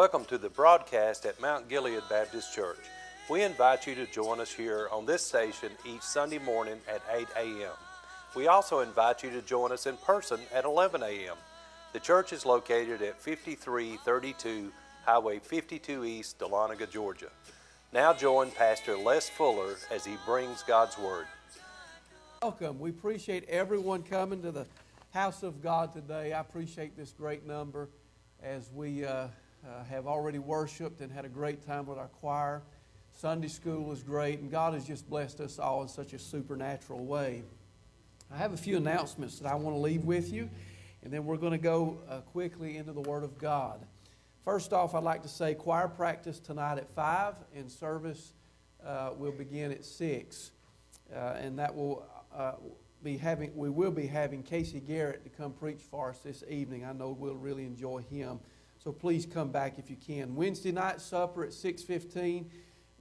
Welcome to the broadcast at Mount Gilead Baptist Church. We invite you to join us here on this station each Sunday morning at 8 a.m. We also invite you to join us in person at 11 a.m. The church is located at 5332 Highway 52 East, Dahlonega, Georgia. Now join Pastor Les Fuller as he brings God's Word. Welcome. We appreciate everyone coming to the house of God today. I appreciate this great number as we uh, uh, have already worshiped and had a great time with our choir. Sunday school was great, and God has just blessed us all in such a supernatural way. I have a few announcements that I want to leave with you, and then we're going to go uh, quickly into the Word of God. First off, I'd like to say choir practice tonight at 5, and service uh, will begin at 6. Uh, and that will uh, be having, we will be having Casey Garrett to come preach for us this evening. I know we'll really enjoy him. So please come back if you can. Wednesday night supper at 6:15.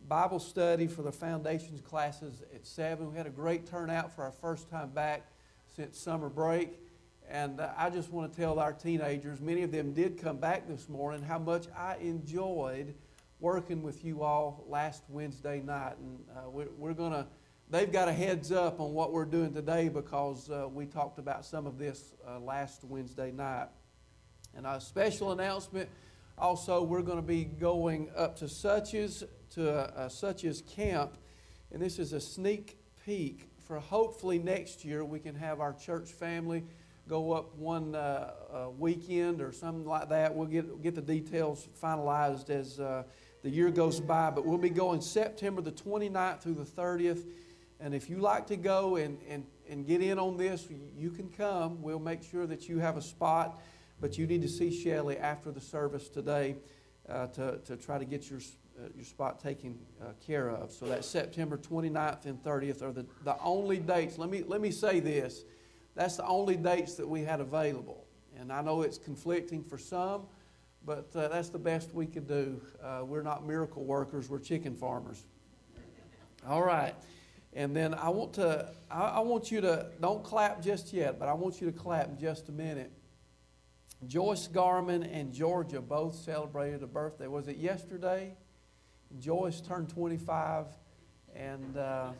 Bible study for the foundations classes at 7. We had a great turnout for our first time back since summer break. And uh, I just want to tell our teenagers, many of them did come back this morning, how much I enjoyed working with you all last Wednesday night. And uh, we're, we're going to, they've got a heads up on what we're doing today because uh, we talked about some of this uh, last Wednesday night. And a special announcement also, we're going to be going up to Suches, to a, a Suches camp. And this is a sneak peek for hopefully next year we can have our church family go up one uh, uh, weekend or something like that. We'll get, get the details finalized as uh, the year goes by. But we'll be going September the 29th through the 30th. And if you like to go and, and, and get in on this, you can come. We'll make sure that you have a spot. But you need to see Shelley after the service today uh, to, to try to get your, uh, your spot taken uh, care of. So that's September 29th and 30th are the, the only dates. Let me, let me say this that's the only dates that we had available. And I know it's conflicting for some, but uh, that's the best we could do. Uh, we're not miracle workers, we're chicken farmers. All right. And then I want to, I, I want you to, don't clap just yet, but I want you to clap in just a minute. Joyce Garman and Georgia both celebrated a birthday. Was it yesterday? Joyce turned 25, and uh,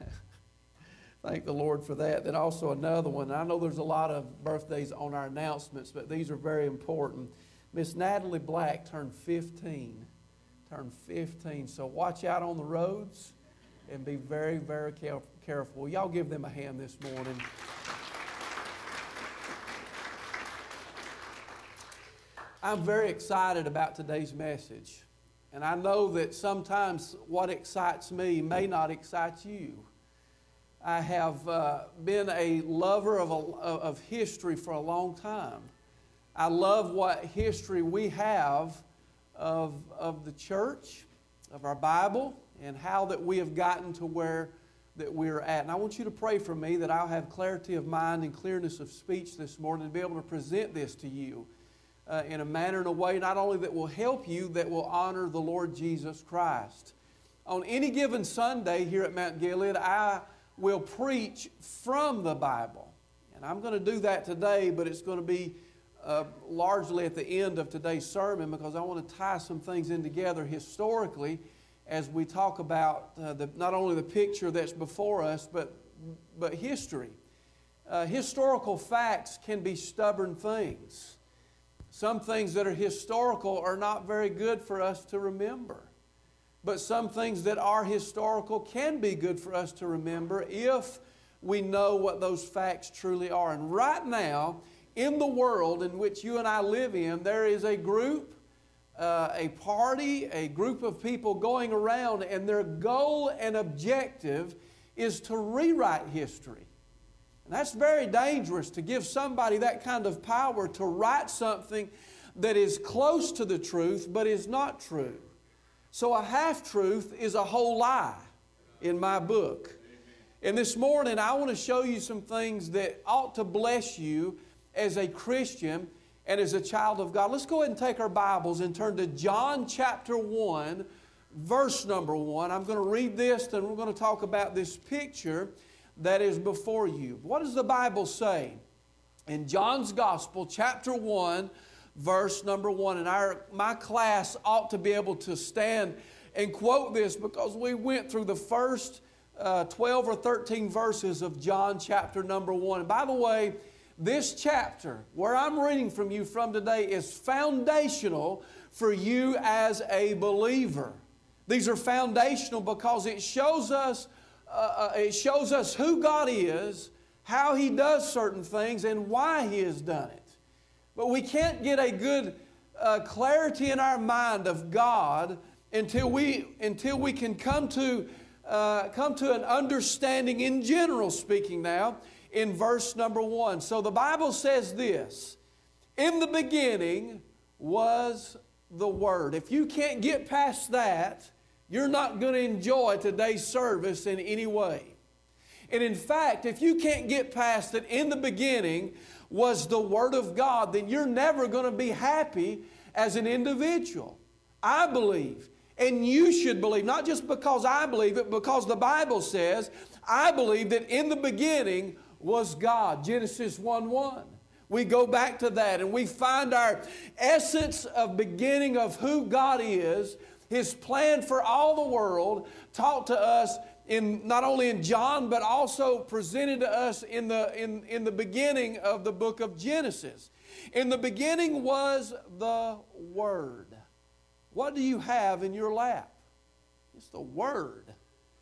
Thank the Lord for that. Then also another one. I know there's a lot of birthdays on our announcements, but these are very important. Miss Natalie Black turned 15. Turned 15. So watch out on the roads and be very, very careful. Y'all give them a hand this morning. I'm very excited about today's message. And I know that sometimes what excites me may not excite you. I have uh, been a lover of, a, of history for a long time. I love what history we have of, of the church, of our Bible, and how that we have gotten to where that we're at. And I want you to pray for me that I'll have clarity of mind and clearness of speech this morning and be able to present this to you uh, in a manner and a way not only that will help you, that will honor the Lord Jesus Christ. On any given Sunday here at Mount Gilead, I will preach from the Bible. And I'm going to do that today, but it's going to be uh, largely at the end of today's sermon because I want to tie some things in together historically as we talk about uh, the, not only the picture that's before us, but, but history. Uh, historical facts can be stubborn things. Some things that are historical are not very good for us to remember. But some things that are historical can be good for us to remember if we know what those facts truly are. And right now, in the world in which you and I live in, there is a group, uh, a party, a group of people going around, and their goal and objective is to rewrite history. And that's very dangerous to give somebody that kind of power to write something that is close to the truth but is not true. So a half truth is a whole lie in my book. And this morning, I want to show you some things that ought to bless you as a Christian and as a child of God. Let's go ahead and take our Bibles and turn to John chapter 1, verse number 1. I'm going to read this, and we're going to talk about this picture that is before you. What does the Bible say? In John's Gospel, chapter 1, verse number one. And our, my class ought to be able to stand and quote this because we went through the first uh, 12 or 13 verses of John chapter number one. And by the way, this chapter, where I'm reading from you from today, is foundational for you as a believer. These are foundational because it shows us, uh, uh, it shows us who God is, how He does certain things, and why He has done it. But we can't get a good uh, clarity in our mind of God until we, until we can come to, uh, come to an understanding, in general speaking now, in verse number one. So the Bible says this In the beginning was the Word. If you can't get past that, you're not going to enjoy today's service in any way. And in fact, if you can't get past that in the beginning was the Word of God, then you're never going to be happy as an individual. I believe, and you should believe, not just because I believe it, because the Bible says, I believe that in the beginning was God. Genesis 1 1. We go back to that and we find our essence of beginning of who God is, His plan for all the world, taught to us in not only in John, but also presented to us in the, in, in the beginning of the book of Genesis. In the beginning was the Word. What do you have in your lap? It's the Word.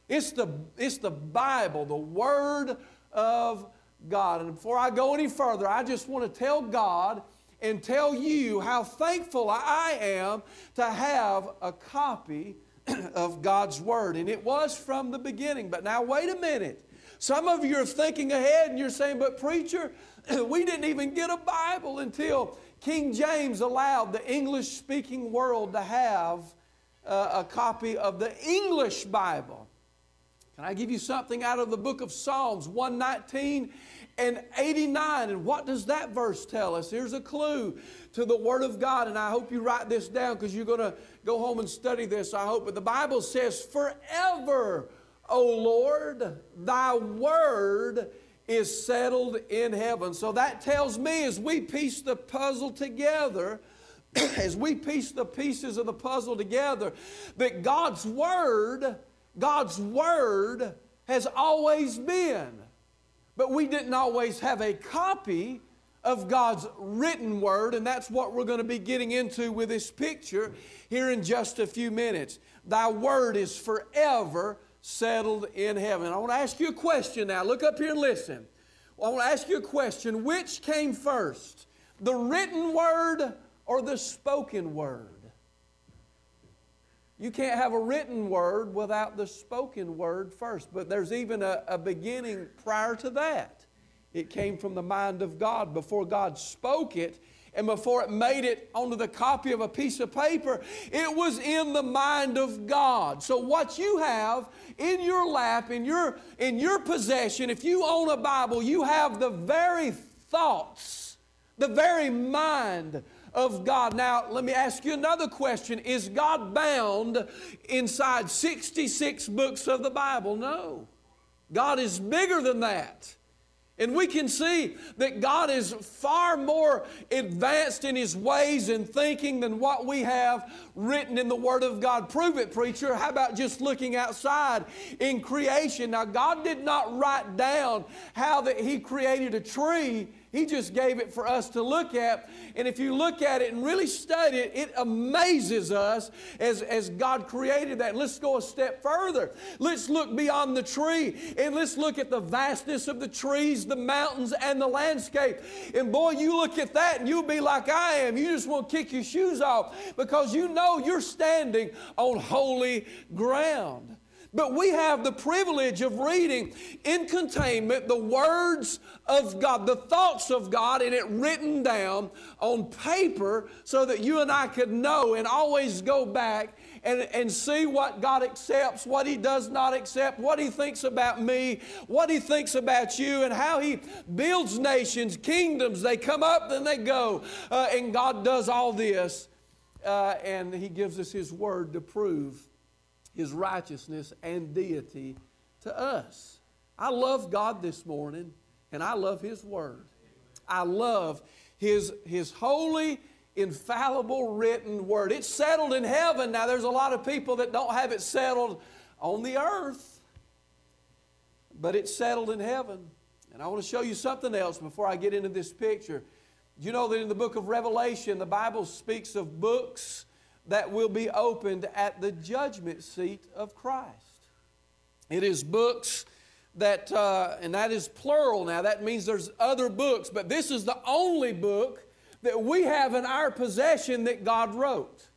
It's the, it's the Bible, the Word of God. And before I go any further, I just want to tell God and tell you how thankful I am to have a copy of God's Word. And it was from the beginning. But now, wait a minute. Some of you are thinking ahead and you're saying, but preacher, we didn't even get a Bible until King James allowed the English speaking world to have uh, a copy of the English Bible. Can I give you something out of the book of Psalms 119 and 89? And what does that verse tell us? Here's a clue to the Word of God, and I hope you write this down because you're going to go home and study this, I hope. But the Bible says, Forever, O Lord, thy Word is settled in heaven. So that tells me as we piece the puzzle together, as we piece the pieces of the puzzle together, that God's Word God's Word has always been. But we didn't always have a copy of God's written Word, and that's what we're going to be getting into with this picture here in just a few minutes. Thy Word is forever settled in heaven. I want to ask you a question now. Look up here and listen. I want to ask you a question. Which came first, the written Word or the spoken Word? You can't have a written word without the spoken word first. But there's even a, a, beginning prior to that. It came from the mind of God. Before God spoke it and before it made it onto the copy of a piece of paper, it was in the mind of God. So what you have in your lap, in your, in your possession, if you own a Bible, you have the very thoughts, the very mind of God. Now, let me ask you another question Is God bound inside 66 books of the Bible? No. God is bigger than that. And we can see that God is far more advanced in His ways and thinking than what we have written in the Word of God. Prove it, preacher. How about just looking outside in creation? Now, God did not write down how that He created a tree he just gave it for us to look at. And if you look at it and really study it, it amazes us as, as God created that. let's go a step further. Let's look beyond the tree and let's look at the vastness of the trees, the mountains, and the landscape. And boy, you look at that and you'll be like I am. You just want to kick your shoes off because you know you're standing on holy ground. But we have the privilege of reading in containment the words of God, the thoughts of God, and it written down on paper so that you and I could know and always go back and, and see what God accepts, what He does not accept, what He thinks about me, what He thinks about you, and how He builds nations, kingdoms. They come up, then they go. Uh, and God does all this, uh, and He gives us His word to prove his righteousness and deity to us. I love God this morning, and I love His Word. I love His, his holy, infallible written word. It's settled in heaven. Now, there's a lot of people that don't have it settled on the earth, but it's settled in heaven. And I want to show you something else before I get into this picture. You know that in the book of Revelation, the Bible speaks of books that will be opened at the judgment seat of Christ. It is books that, uh, and that is plural now, that means there's other books, but this is the only book that we have in our possession that God wrote.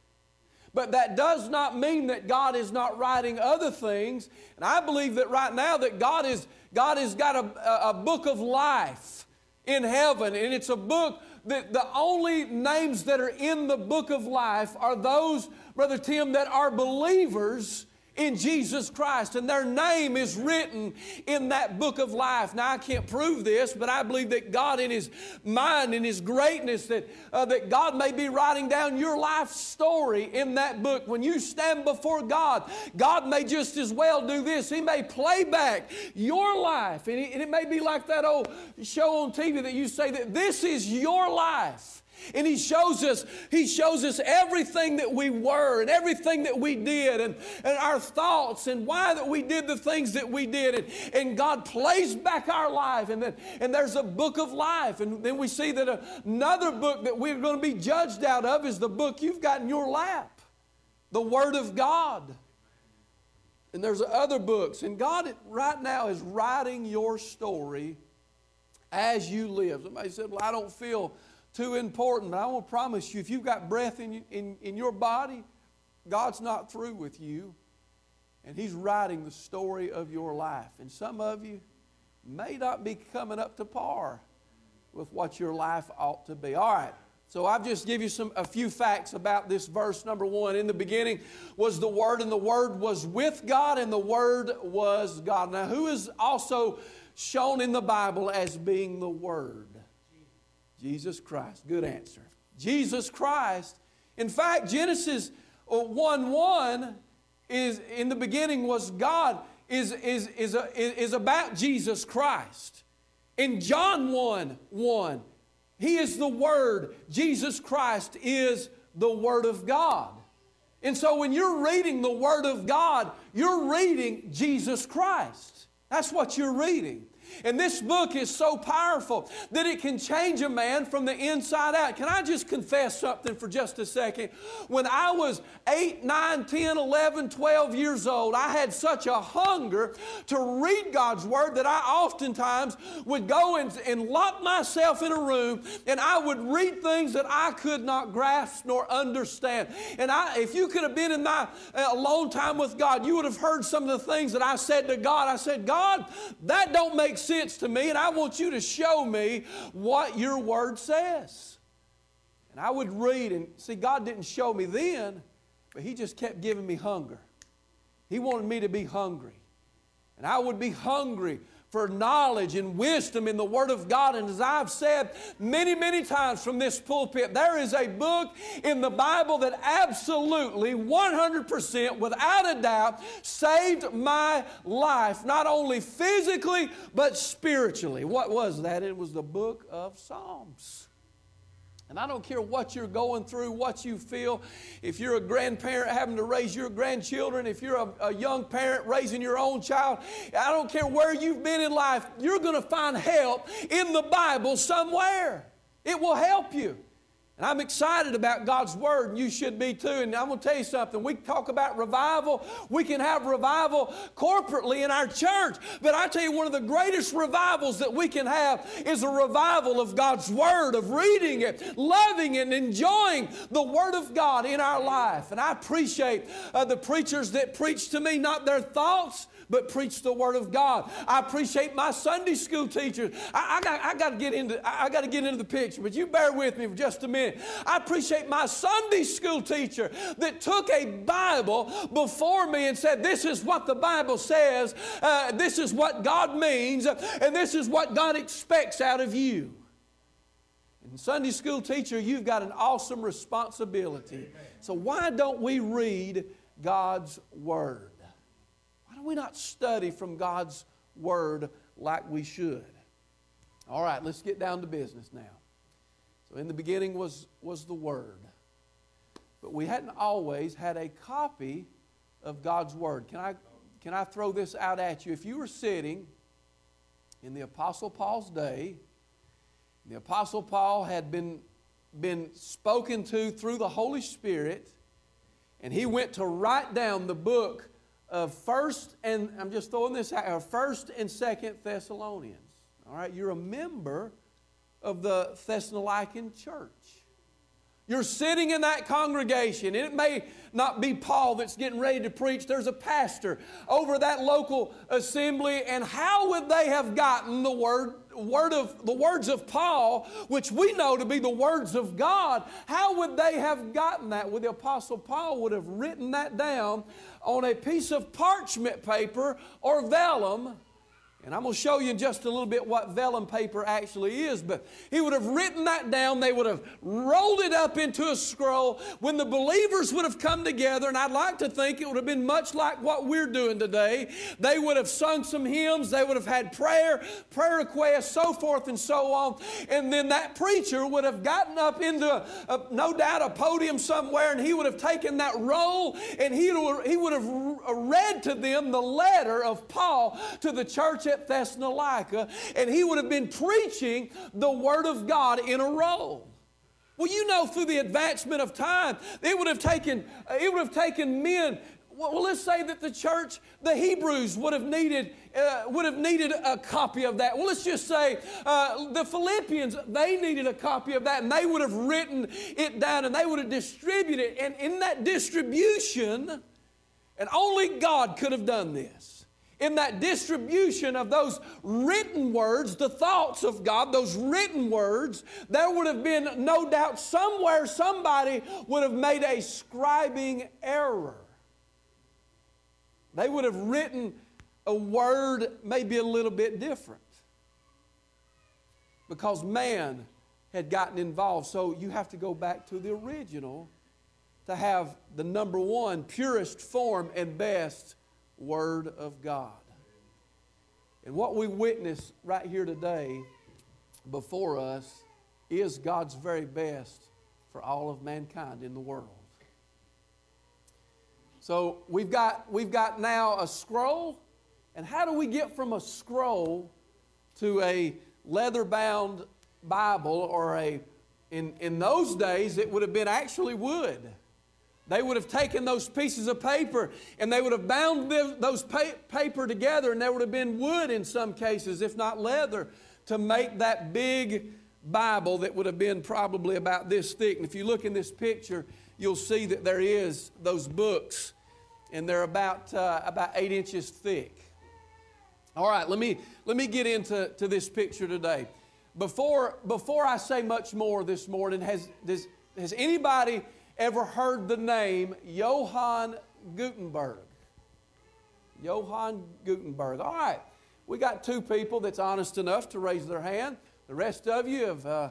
But that does not mean that God is not writing other things. And I believe that right now that God is God has got a, a book of life in heaven, and it's a book that the only names that are in the book of life are those, Brother Tim, that are believers in Jesus Christ, and their name is written in that book of life. Now, I can't prove this, but I believe that God, in His mind, in His greatness, that, uh, that God may be writing down your life story in that book. When you stand before God, God may just as well do this. He may play back your life, and, and it may be like that old show on TV that you say that this is your life. And he shows us, he shows us everything that we were and everything that we did and, and our thoughts and why that we did the things that we did. And, and God plays back our life. And, then, and there's a book of life. And then we see that another book that we're going to be judged out of is the book you've got in your lap, the Word of God. And there's other books. And God right now is writing your story as you live. Somebody said, Well, I don't feel too important. But I want to promise you, if you've got breath in, in, in your body, God's not through with you. And He's writing the story of your life. And some of you may not be coming up to par with what your life ought to be. All right. So I've just give you some a few facts about this verse number 1. In the beginning was the word and the word was with God and the word was God. Now who is also shown in the Bible as being the word? Jesus Christ. Good answer. Jesus Christ. In fact, Genesis uh, 1 1 is in the beginning was God, is, is, is, uh, a, is about Jesus Christ. In John 1 1, He is the Word. Jesus Christ is the Word of God. And so when you're reading the Word of God, you're reading Jesus Christ. That's what you're reading. And this book is so powerful that it can change a man from the inside out. Can I just confess something for just a second? When I was 8, 9, 10, 11, 12 years old, I had such a hunger to read God's Word that I oftentimes would go and, and lock myself in a room and I would read things that I could not grasp nor understand. And I, if you could have been in my uh, alone time with God, you would have heard some of the things that I said to God. I said, God, that don't make sense to me, and I want you to show me what your word says. And I would read, and see, God didn't show me then, but He just kept giving me hunger. He wanted me to be hungry. And I would be hungry for knowledge and wisdom in the Word of God. And as I've said many, many times from this pulpit, there is a book in the Bible that absolutely, 100%, without a doubt, saved my life, not only physically, but spiritually. What was that? It was the book of Psalms. And I don't care what you're going through, what you feel. If you're a grandparent having to raise your grandchildren, if you're a, a, young parent raising your own child, I don't care where you've been in life, you're going to find help in the Bible somewhere. It will help you. And I'm excited about God's Word, and you should be too. And I'm going to tell you something. We talk about revival. We can have revival corporately in our church. But I tell you, one of the greatest revivals that we can have is a revival of God's Word, of reading it, loving it, and enjoying the Word of God in our life. And I appreciate uh, the preachers that preach to me, not their thoughts, but preach the Word of God. I appreciate my Sunday school teachers. I, I, got, I got to get into I got to get into the picture, but you bear with me for just a minute. I appreciate my Sunday school teacher that took a Bible before me and said, "This is what the Bible says. Uh, this is what God means, and this is what God expects out of you." And Sunday school teacher, you've got an awesome responsibility. So why don't we read God's Word? Why do we not study from God's Word like we should? All right, let's get down to business now. In the beginning was, was the Word. But we hadn't always had a copy of God's Word. Can I, can I throw this out at you? If you were sitting in the Apostle Paul's day, the Apostle Paul had been, been spoken to through the Holy Spirit, and he went to write down the book of First and I'm just throwing this out, First and Second Thessalonians. All right, you're a member of the Thessalonican church. You're sitting in that congregation, and it may not be Paul that's getting ready to preach. There's a pastor over that local assembly, and how would they have gotten the word, word of the words of Paul, which we know to be the words of God? How would they have gotten that? Well, the Apostle Paul would have written that down on a piece of parchment paper or vellum and I'm going to show you in just a little bit what vellum paper actually is. But he would have written that down. They would have rolled it up into a scroll. When the believers would have come together, and I'd like to think it would have been much like what we're doing today, they would have sung some hymns. They would have had prayer, prayer requests, so forth and so on. And then that preacher would have gotten up into, a, no doubt, a podium somewhere, and he would have taken that roll and he he would have read to them the letter of Paul to the church at at Thessalonica, and he would have been preaching the Word of God in a row. Well, you know, through the advancement of time, it would have taken, it would have taken men well, let's say that the church, the Hebrews, would have needed uh, would have needed a copy of that. Well, let's just say uh, the Philippians, they needed a copy of that, and they would have written it down, and they would have distributed it. And in that distribution, and only God could have done this in that distribution of those written words, the thoughts of God, those written words, there would have been no doubt somewhere somebody would have made a scribing error. They would have written a word maybe a little bit different because man had gotten involved. So you have to go back to the original to have the number one, purest form and best Word of God. And what we witness right here today before us is God's very best for all of mankind in the world. So we've got, we've got now a scroll. And how do we get from a scroll to a leather bound Bible or a, in, in those days, it would have been actually wood. They would have taken those pieces of paper and they would have bound those paper together, and there would have been wood in some cases, if not leather, to make that big Bible that would have been probably about this thick. And if you look in this picture, you'll see that there is those books, and they're about, uh, about eight inches thick. All right, let me, let me get into to this picture today. Before, before I say much more this morning, has, does, has anybody ever heard the name Johann Gutenberg? Johann Gutenberg. All right, we got two people that's honest enough to raise their hand. The rest of you have uh,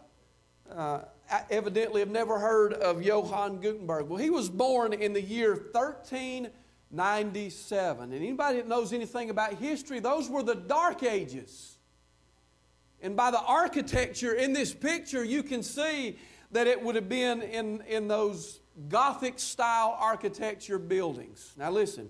uh, evidently have never heard of Johann Gutenberg. Well, he was born in the year 1397. And anybody that knows anything about history, those were the Dark Ages. And by the architecture in this picture, you can see that it would have been in, in those Gothic style architecture buildings. Now, listen.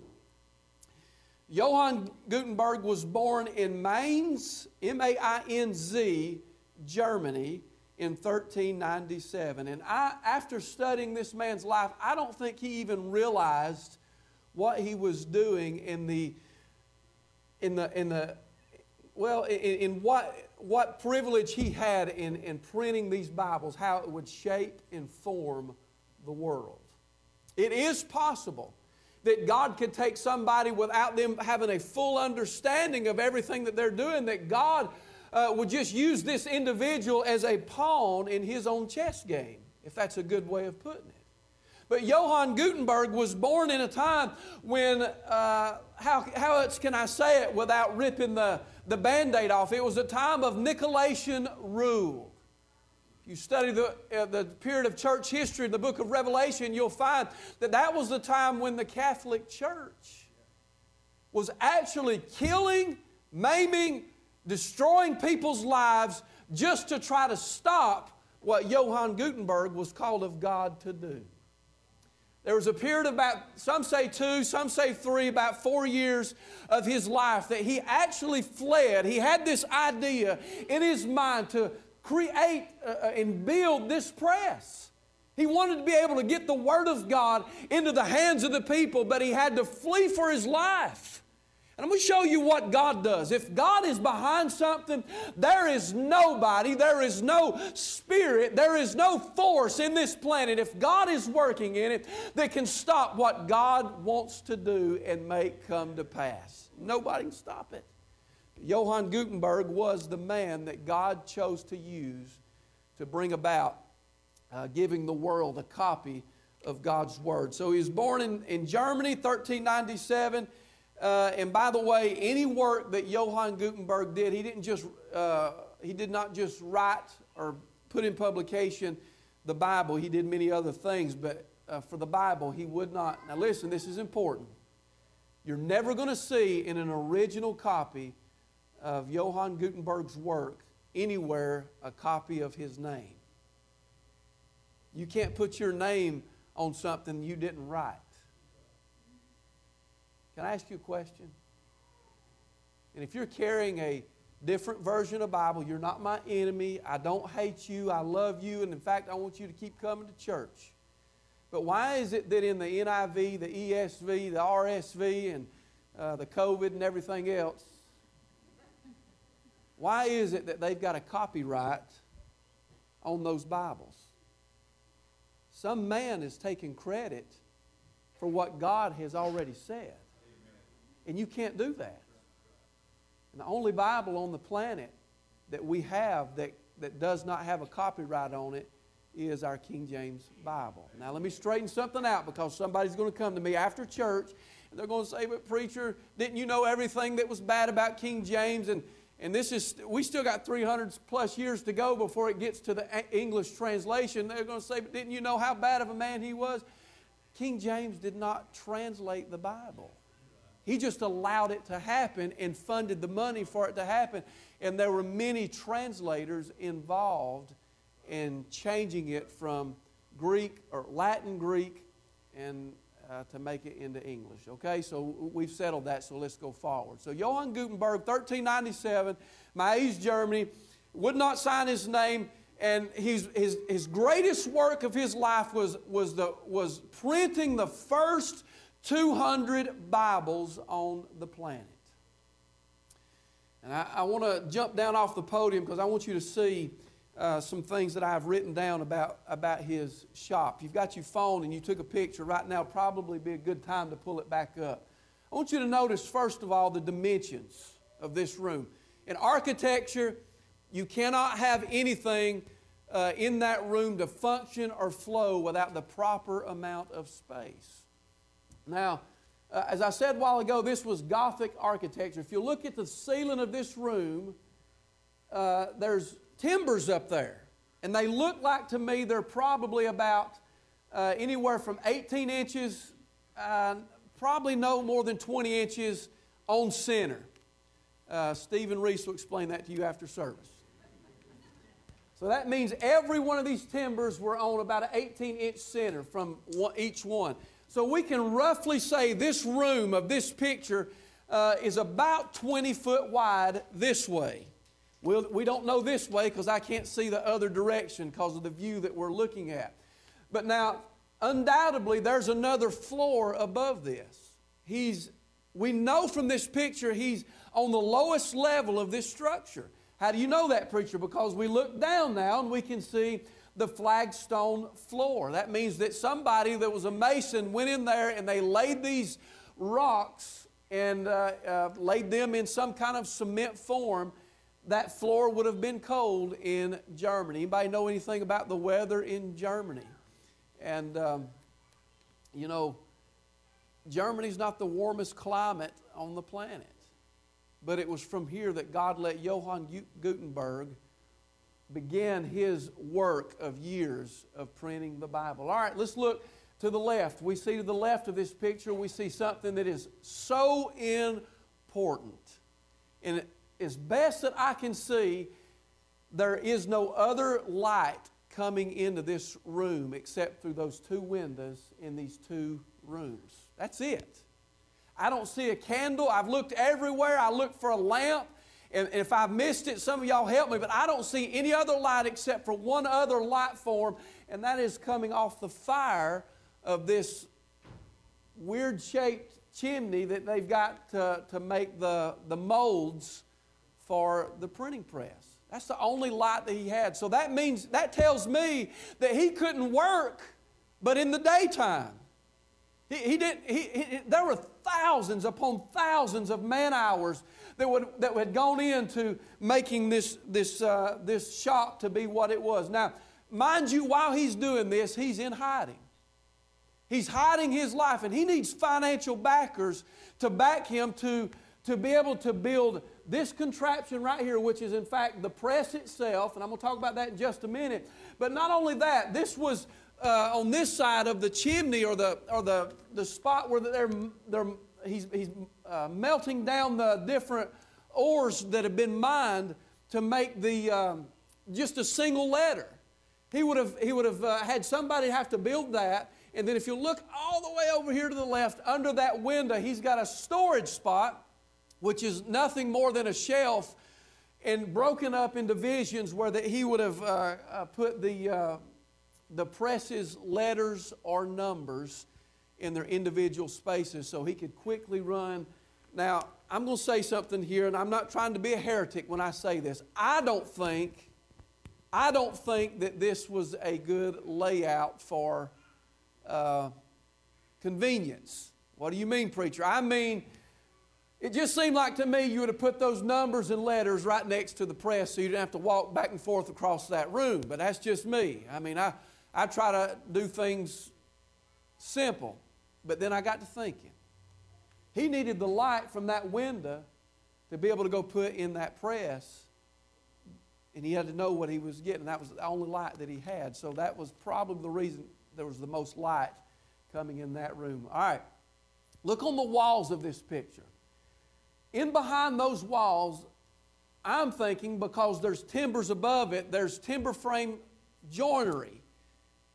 Johann Gutenberg was born in Mainz, M A I N Z, Germany, in 1397. And I, after studying this man's life, I don't think he even realized what he was doing in the, in the, in the well, in, in what what privilege he had in, in printing these Bibles, how it would shape and form the world. It is possible that God could take somebody without them having a full understanding of everything that they're doing, that God uh, would just use this individual as a pawn in his own chess game, if that's a good way of putting it. But Johann Gutenberg was born in a time when, uh, how, how else can I say it without ripping the, the band aid off? It was a time of Nicolaitan rule. If you study the, uh, the period of church history in the book of Revelation, you'll find that that was the time when the Catholic Church was actually killing, maiming, destroying people's lives just to try to stop what Johann Gutenberg was called of God to do. There was a period of about, some say two, some say three, about four years of his life that he actually fled. He had this idea in his mind to create uh, uh, and build this press. He wanted to be able to get the Word of God into the hands of the people, but he had to flee for his life. And I'm going to show you what God does. If God is behind something, there is nobody, there is no spirit, there is no force in this planet, if God is working in it, that can stop what God wants to do and make come to pass. Nobody can stop it. Johann Gutenberg was the man that God chose to use to bring about uh, giving the world a copy of God's Word. So he was born in, in Germany, 1397. Uh, and by the way, any work that Johann Gutenberg did, he didn't just uh, he did not just write or put in publication the Bible. He did many other things, but uh, for the Bible, he would not. Now, listen, this is important. You're never going to see in an original copy of Johann Gutenberg's work anywhere a copy of his name. You can't put your name on something you didn't write. Can I ask you a question? And if you're carrying a different version of Bible, you're not my enemy. I don't hate you. I love you. And in fact, I want you to keep coming to church. But why is it that in the NIV, the ESV, the RSV, and uh, the COVID and everything else, why is it that they've got a copyright on those Bibles? Some man is taking credit for what God has already said. And you can't do that. And the only Bible on the planet that we have that, that does not have a copyright on it is our King James Bible. Now, let me straighten something out because somebody's going to come to me after church and they're going to say, But, preacher, didn't you know everything that was bad about King James? And, and this is, we still got 300 plus years to go before it gets to the English translation. They're going to say, But didn't you know how bad of a man he was? King James did not translate the Bible. He just allowed it to happen and funded the money for it to happen. And there were many translators involved in changing it from Greek or Latin Greek and uh, to make it into English. Okay, so we've settled that, so let's go forward. So Johann Gutenberg, 1397, Mainz, Germany, would not sign his name, and his, his, his greatest work of his life was, was, the, was printing the first 200 Bibles on the planet. And I, I want to jump down off the podium because I want you to see uh, some things that I've written down about, about his shop. You've got your phone and you took a picture right now, probably be a good time to pull it back up. I want you to notice, first of all, the dimensions of this room. In architecture, you cannot have anything uh, in that room to function or flow without the proper amount of space. Now, uh, as I said a while ago, this was Gothic architecture. If you look at the ceiling of this room, uh, there's timbers up there. And they look like to me they're probably about uh, anywhere from 18 inches, probably no more than 20 inches on center. Uh, Stephen Reese will explain that to you after service. So that means every one of these timbers were on about an 18 inch center from one, each one. So we can roughly say this room of this picture uh, is about 20 foot wide this way. We'll, we don't know this way because I can't see the other direction because of the view that we're looking at. But now, undoubtedly, there's another floor above this. He's, we know from this picture he's on the lowest level of this structure. How do you know that, preacher? Because we look down now and we can see the flagstone floor. That means that somebody that was a mason went in there and they laid these rocks and uh, uh, laid them in some kind of cement form. That floor would have been cold in Germany. Anybody know anything about the weather in Germany? And um, you know, Germany's not the warmest climate on the planet. But it was from here that God let Johann Gutenberg began his work of years of printing the Bible. All right, let's look to the left. We see to the left of this picture, we see something that is so important. And as best that I can see, there is no other light coming into this room except through those two windows in these two rooms. That's it. I don't see a candle. I've looked everywhere. I looked for a lamp. And if I've missed it, some of y'all help me, but I don't see any other light except for one other light form, and that is coming off the fire of this weird shaped chimney that they've got to, to make the, the molds for the printing press. That's the only light that he had. So that means, that tells me that he couldn't work but in the daytime. He, he did, he, he, there were thousands upon thousands of man hours that, would, that had gone into making this, this, uh, this shop to be what it was. Now, mind you, while he's doing this, he's in hiding. He's hiding his life, and he needs financial backers to back him to, to be able to build this contraption right here, which is in fact the press itself, and I'm going to talk about that in just a minute. But not only that, this was uh, on this side of the chimney or the, or the, the spot where they're, they're, he's, he's uh, melting down the different ores that have been mined to make the, um, just a single letter. He would have, he would have uh, had somebody have to build that. And then if you look all the way over here to the left, under that window, he's got a storage spot, which is nothing more than a shelf and broken up into divisions where the, he would have uh, uh, put the, uh, the press's letters or numbers in their individual spaces so he could quickly run. Now, I'm going to say something here, and I'm not trying to be a heretic when I say this. I don't think, I don't think that this was a good layout for uh, convenience. What do you mean, preacher? I mean, it just seemed like to me you would have put those numbers and letters right next to the press so you didn't have to walk back and forth across that room. But that's just me. I mean, I, I try to do things simple. But then I got to thinking. He needed the light from that window to be able to go put in that press. And he had to know what he was getting. That was the only light that he had. So that was probably the reason there was the most light coming in that room. All right. Look on the walls of this picture. In behind those walls, I'm thinking because there's timbers above it, there's timber frame joinery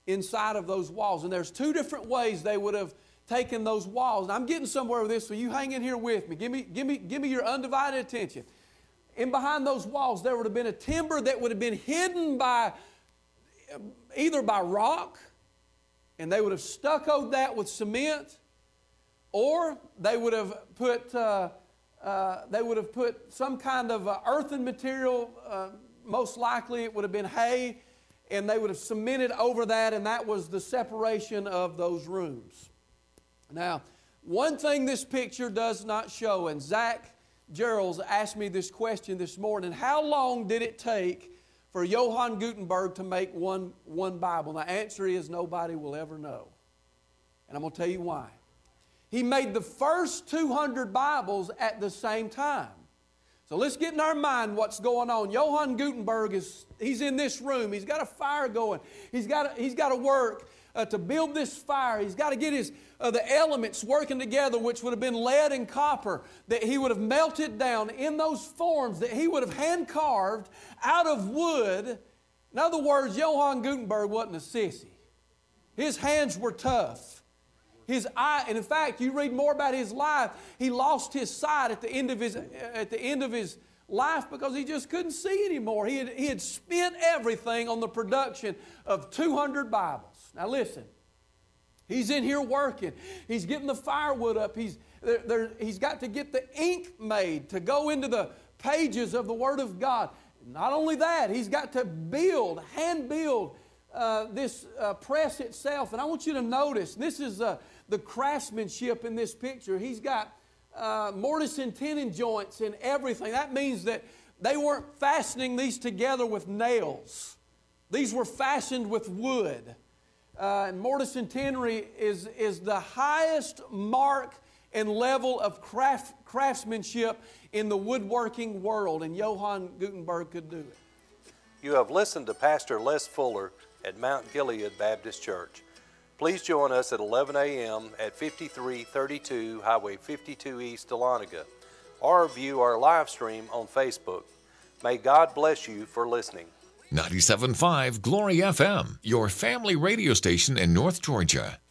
inside of those walls. And there's two different ways they would have taken those walls. And I'm getting somewhere with this, so you hang in here with me. Give me, give me, give me your undivided attention. In behind those walls, there would have been a timber that would have been hidden by either by rock, and they would have stuccoed that with cement, or they would have put uh, uh, they would have put some kind of uh, earthen material. Uh, most likely, it would have been hay, and they would have cemented over that, and that was the separation of those rooms. Now, one thing this picture does not show, and Zach Gerald's asked me this question this morning how long did it take for Johann Gutenberg to make one, one Bible? The answer is nobody will ever know. And I'm going to tell you why. He made the first 200 Bibles at the same time. So let's get in our mind what's going on. Johann Gutenberg is he's in this room. He's got a fire going. He's got to, he's got to work uh, to build this fire. He's got to get his uh, the elements working together, which would have been lead and copper, that he would have melted down in those forms that he would have hand carved out of wood. In other words, Johann Gutenberg wasn't a sissy. His hands were tough. His eye, and in fact, you read more about his life. He lost his sight at the end of his at the end of his life because he just couldn't see anymore. He had, he had spent everything on the production of 200 Bibles. Now, listen, he's in here working, he's getting the firewood up, he's, there, there, he's got to get the ink made to go into the pages of the Word of God. Not only that, he's got to build, hand build uh, this uh, press itself. And I want you to notice this is uh, the craftsmanship in this picture. He's got uh, mortise and tenon joints and everything. That means that they weren't fastening these together with nails, these were fastened with wood. Uh, tenon is, is the highest mark and level of craft, craftsmanship in the woodworking world, and Johann Gutenberg could do it. You have listened to Pastor Les Fuller at Mount Gilead Baptist Church. Please join us at 11 a.m. at 5332 Highway 52 East, Dahlonega, or view our live stream on Facebook. May God bless you for listening. 97.5 Glory FM, your family radio station in North Georgia.